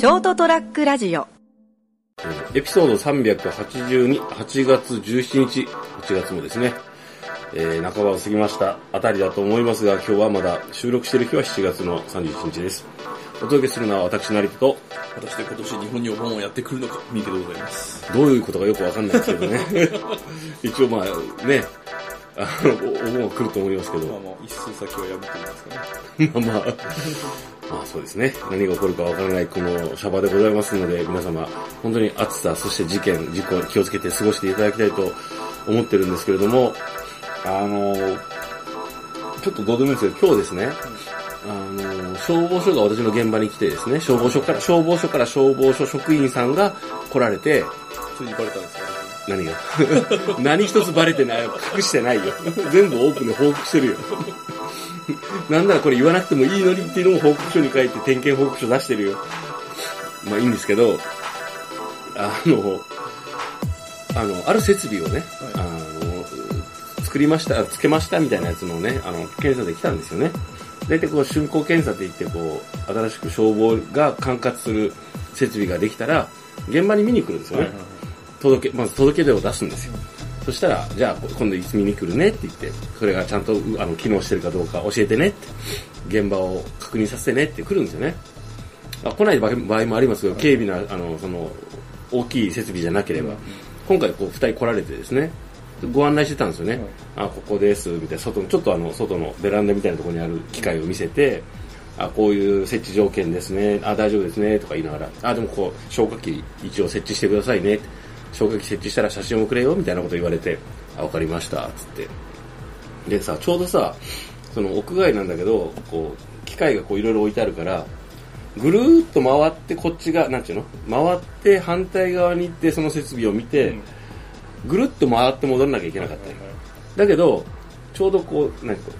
ショートトラックラジオエピソード382、8月17日、8月もですね、えー、半ばを過ぎましたあたりだと思いますが、今日はまだ収録している日は7月の31日です。お届けするのは私、成田と、果たして今年日本にお盆をやってくるのか、三池でございます。どういうことかよくわかんないですけどね。一応まあね、あの、おお盆は来ると思いますけど、まあまあ、一数先は破っていますかね。まあまあ、まあそうですね。何が起こるかわからないこのシャバでございますので、皆様、本当に暑さ、そして事件、事故、気をつけて過ごしていただきたいと思ってるんですけれども、あの、ちょっとどうでもいいんですけど、今日ですね、あの、消防署が私の現場に来てですね、消防署から、消防署から消防署職員さんが来られて、ついにバレたんですか？何が？何一つバレてないよ。隠してないよ。全部オープンで報告してるよ。なんならこれ言わなくてもいいのにっていうのも報告書に書いて点検報告書出してるよ。まあいいんですけど、あの、あの、ある設備をね、あの、作りました、つけましたみたいなやつのね、あの、検査で来たんですよね。大体こう、竣工検査って言って、こう、新しく消防が管轄する設備ができたら、現場に見に来るんですよね。届け、まず届け出を出すんですよ。そしたら、じゃあ今度いつ見に来るねって言って、それがちゃんとあの機能してるかどうか教えてねって、現場を確認させてねって来るんですよね。あ来ない場合もありますけど、軽微な、あの、その、大きい設備じゃなければ、今回こう二人来られてですね、ご案内してたんですよね。あ、ここです、みたいな、外の、ちょっとあの、外のベランダみたいなところにある機械を見せて、あ、こういう設置条件ですね、あ、大丈夫ですね、とか言いながら、あ、でもこう、消火器一応設置してくださいね、消火器設置したら写真をくれよ、みたいなこと言われて、あ、わかりました、つって。でさ、ちょうどさ、その屋外なんだけど、こう、機械がこういろいろ置いてあるから、ぐるーっと回ってこっちが、なんちゅうの？回って反対側に行ってその設備を見て、ぐるっと回って戻らなきゃいけなかったよ。だけど、ちょうどこう、なんか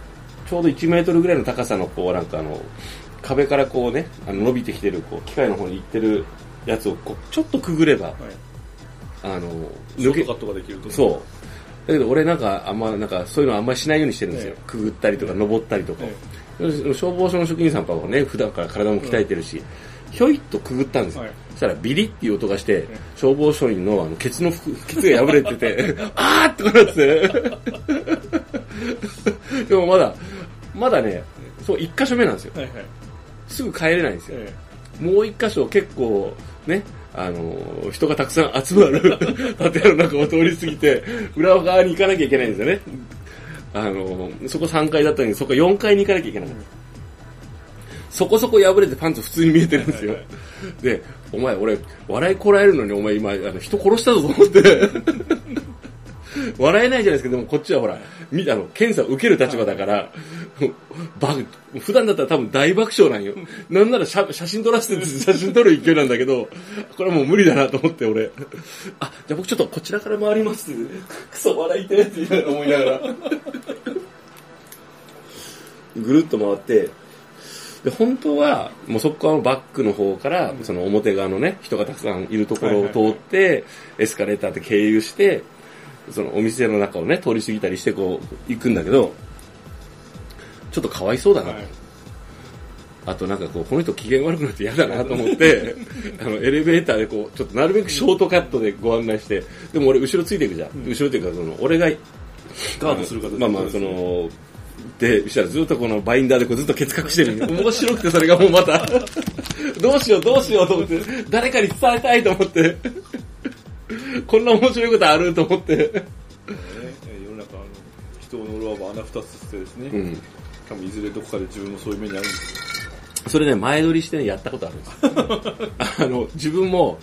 ちょうど1メートルぐらいの高さのこう、なんかあの、壁からこうね、あの伸びてきてる、こう、機械の方に行ってるやつをこう、ちょっとくぐれば、はい。あの、ショートカットができると。そう。だけど俺なんかあんま、なんかそういうのあんまりしないようにしてるんですよ。えくぐったりとか登ったりとか。え消防署の職員さんとかはね、普段から体も鍛えてるし、ひょいっとくぐったんですよ。はいそしたらビリっていう音がして、消防署員のあのケツの服、ケツが破れてて、あーってなって。でもまだ、まだね、そう、一箇所目なんですよ。はいはい。すぐ帰れないんですよ。えもう一箇所結構ね、あのー人がたくさん集まる 建物の中を通り過ぎて、裏側に行かなきゃいけないんですよね。あのーそこ3階だったのに、そこ4階に行かなきゃいけない。そこそこ破れてパンツ普通に見えてるんですよはいは。で、お前俺、笑いこらえるのにお前今、あの人殺したぞと思って。笑えないじゃないですか。でもこっちはほら、みあの、検査を受ける立場だから、バ普段だったら多分大爆笑なんよ。なんなら写写真撮らせて写真撮る勢いなんだけど、これはもう無理だなと思って俺。あ、じゃあ僕ちょっとこちらから回りますって。クソ笑いてって思いながら。ぐるっと回って、で、本当は、もうそこのバックの方から、その表側のね、人がたくさんいるところを通って、エスカレーターで経由して、そのお店の中をね、通り過ぎたりしてこう、行くんだけど、ちょっとかわいそうだなと。はい。あとなんかこう、この人機嫌悪くなって嫌だなと思って、あの、エレベーターでこう、ちょっとなるべくショートカットでご案内して、でも俺後ろついていくじゃん。後ろっていうか、その、俺が、ガードする形まあまあ、その、で、したらずっとこのバインダーでこうずっとケツ隠してる。面白くてそれがもうまた、どうしようどうしようと思って、誰かに伝えたいと思って、こんな面白いことあると思って、世の中あの人を呪わば穴二つしてですね、うん。しかもいずれどこかで自分もそういう目にあるんですそれね、前撮りしてね、やったことあるんですよ。あの、自分も、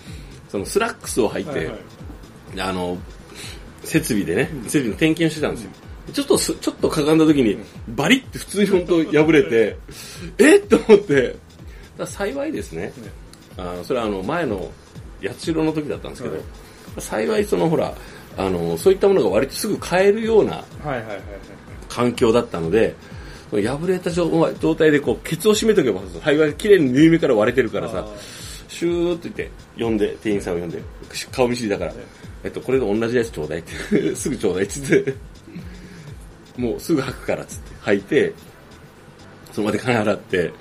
そのスラックスを履いて、よ。はいはい。あの、設備でね、設備の点検をしてたんですよ。ちょっとす、ちょっとかがんだ時に、バリって普通に本当破れて、え？っと思って、だ幸いですね。あのそれはあの、前の八代の時だったんですけど、はい幸いそのほら、あの、そういったものが割とすぐ買えるような。環境だったので、破れた状状態でこう、ケツを締めとけば、幸い綺麗に縫い目から割れてるからさあ、シューって言って、呼んで、店員さんを呼んで、顔見知りだから、えっと、これと同じやつちょうだいって、すぐちょうだいって言って、もうすぐ履くからっつって、履いて、その場で金払って、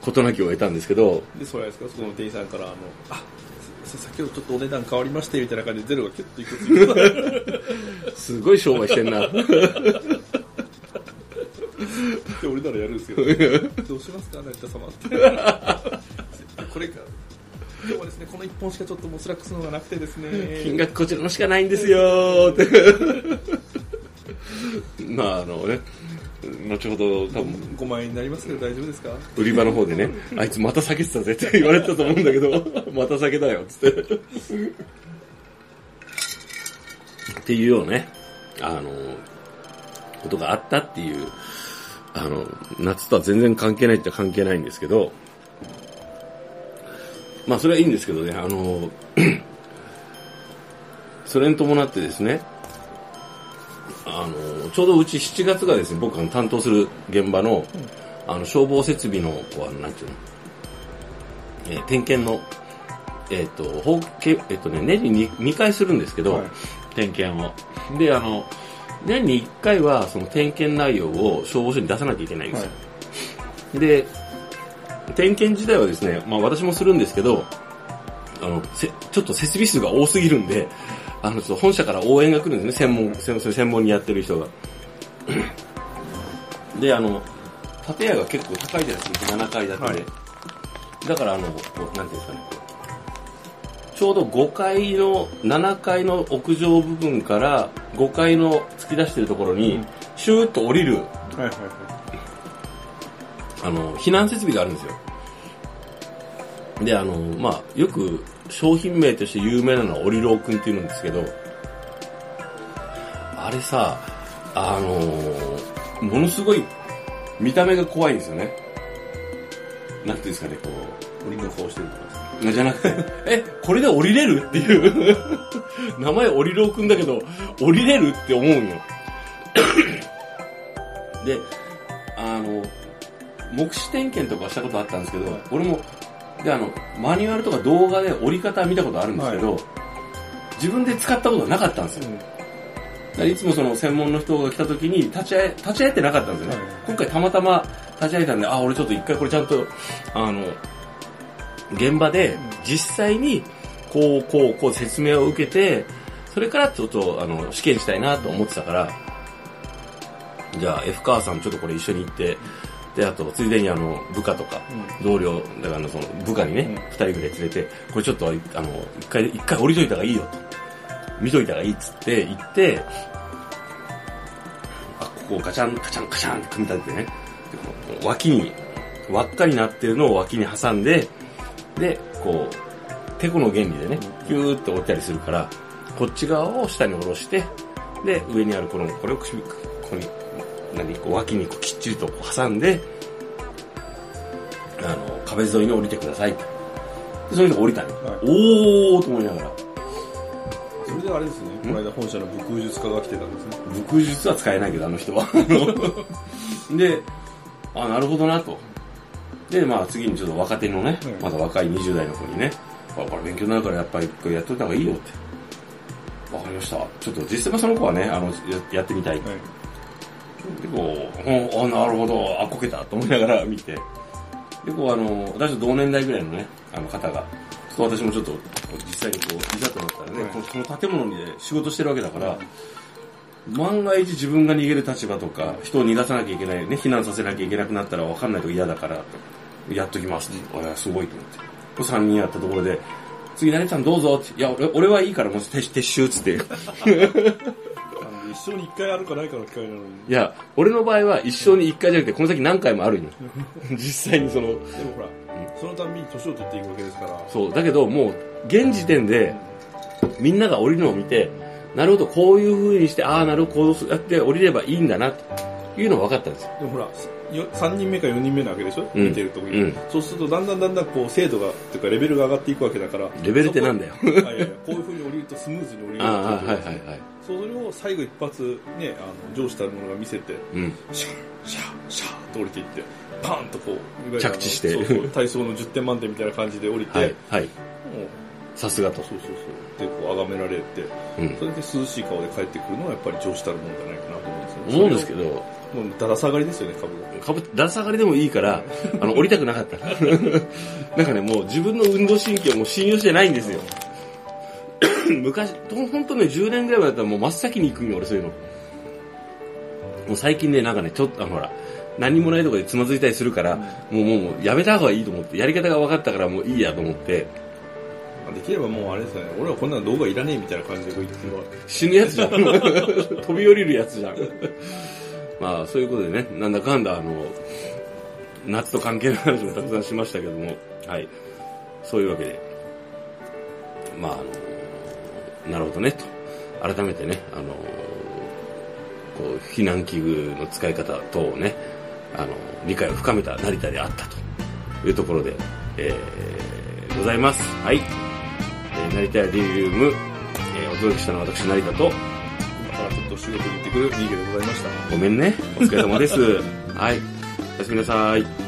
事なきを得たんですけど、で、それですか、そこの店員さんから、あの、あ、す先ほどちょっとお値段変わりまして、みたいな感じでゼロがキュッといくつ。すごい商売してんな。で俺ならやるんですけど、どうしますか、成田様って。これか。今日はですね、この1本しかちょっともうスラックスのがなくてですね。金額こちらのしかないんですよーって。まああのね、後ほど多分5万円になりますけど大丈夫ですか？売り場の方でね、あいつまた下げてたぜって言われたと思うんだけど、また下げだよっつって。っていうようなね、あの、ことがあったっていう、あの、夏とは全然関係ないって関係ないんですけど、まあそれはいいんですけどね、あの、それに伴ってですね、あの、ちょうどうち7月がですね、僕が担当する現場の、あの、消防設備の、こう、あの、なんていうの、えー点検の、えっ、と、法けえっ、とね、年に 2, 2回するんですけど、はい点検を。で、あの、年に1回は、その点検内容を消防署に出さなきゃいけないんですよ。で、点検自体はですね、まあ私もするんですけど、あの、せちょっと設備数が多すぎるんで、あの、ちょっと本社から応援が来るんですね、専門、専門専門にやってる人が。で、あの、建屋が結構高いじゃないですか、7階建てで。はい。だから、あの、こうなんていうんですかね、ちょうど5階の、7階の屋上部分から5階の突き出してるところに、うん。シューッと降りる、はいはいはあの、避難設備があるんですよ。で、あの、まあ、よく商品名として有名なのはオリローくんっていうんですけど、あれさ、あのものすごい見た目が怖いんですよね。なんていうんですかね、こい。檻の顔してるとかじゃなくて、え、これで降りれるっていう。名前オリローくんだけど、降りれるって思うんよ。で、あの、目視点検とかしたことあったんですけど、はい俺も、で、あの、マニュアルとか動画で降り方見たことあるんですけど、自分で使ったことがなかったんですよ。だからいつもその専門の人が来た時に立ち会え、立ち会えてなかったんですよね。はい今回たまたま立ち会えたんで、あ、俺ちょっと一回これちゃんと、あの、現場で実際にこう、こう、こう説明を受けて、それからちょっと、あの、試験したいなと思ってたから、じゃあ F 川さんちょっとこれ一緒に行って、で、あと、ついでにあの、部下とか、同僚、だからその、部下にね、うん二、人ぐらい連れて、これちょっと、あの、一回、一回降りといた方がいいよと。見といた方がいいっつって、行って、あ、ここをガチャン、カチャン、カチャンって組み立ててね、脇に、輪っかになってるのを脇に挟んで、で、こう、てこの原理でね、ヒューって折ったりするから、こっち側を下に下ろして、で、上にあるこの、これを首、ここに、何、こう脇にこうきっちりとこう挟んで、あの、壁沿いに降りてください。でそういうのが降りたの。はいおーと思いながら、それであれですね、この間本社の武空術家が来てたんですね。武空術は使えないけど、あの人は。で、あ、なるほどなと。で、まあ次にちょっと若手のね、うんまだ若い20代の子にね、あこれ勉強になるからやっぱりこれやっといた方がいいよって。わかりました。ちょっと実際はその子はね、あの、ややってみたい。はい。で、こう、うんあ、なるほど、あ、こけたと思いながら見て。で、こう、あの、私と同年代ぐらいのね、あの方が、そう私もちょっと、実際にこう、いざとなったらね、はいこの建物にね仕事してるわけだから、万が一自分が逃げる立場とか、人を逃がさなきゃいけない、ね、避難させなきゃいけなくなったら分かんないと嫌だから、やっときますって。あすごいと思って。こ3人やったところで、次何ちゃんどうぞって。いや、俺俺はいいからもう撤撤収っつって。生に一回あるかないかの機会なのに。いや、俺の場合は一生に一回じゃなくて、この先何回もあるんよ。実際にその、でもほら、そのたんびに年を取っていくわけですから。そう、だけどもう、現時点で、みんなが降りるのを見て、なるほど、こういう風にして、ああ、なるほど、こうやって降りればいいんだな、というのが分かったんですよ。でもほら、よ3人目か4人目なわけでしょ、うん見てるとこに、うんそうするとだんだんだんだんこう精度が、っていうかレベルが上がっていくわけだから。レベルってなんだよ。いやいやこういう風に降りるとスムーズに降りるああ、はいはいはい。それを最後一発ね、あの、上したものが見せて、うん。シャー、シャー、シャーって降りていって、パーンとこう、着地してそうそう体操の10点満点みたいな感じで降りて、はい、さすがとそう。そうそう。で、こう、崇められて、うんそ。れで涼しい顔で帰ってくるのはやっぱり上司たるもんじゃないかなと思うんですよね。思うんですけど。ど、もうだだ下がりですよね、株が。株、だら下がりでもいいから、あの、降りたくなかった。なんかね、もう自分の運動神経をもう信用してないんですよ。昔、ほんとね、10年ぐらい前だったらもう真っ先に行くんよ、俺そういうの。もう最近ね、なんかね、ちょっと、あの、ほら、何もないとこでつまずいたりするから、もうもうもうやめた方がいいと思って、やり方が分かったからもういいやと思って、まあできればもうあれですよね、俺はこんなの動画いらねえみたいな感じでこう言ってるわ。死ぬやつじゃん。飛び降りるやつじゃん。まあ、そういうことでね、なんだかんだ、あの、夏と関係ない話もたくさんしましたけども、はい。そういうわけで、まあ、あの、なるほどね、と。改めてね、あの、こう、避難器具の使い方等をね、あの、理解を深めた成田であったというところで、えー、ございます。はい。えー、成田リリウム、えー、お届けしたのは私、成田と、今からちょっと仕事に行ってくる逃げでございました。ごめんね。お疲れ様です。はい。おやすみなさい。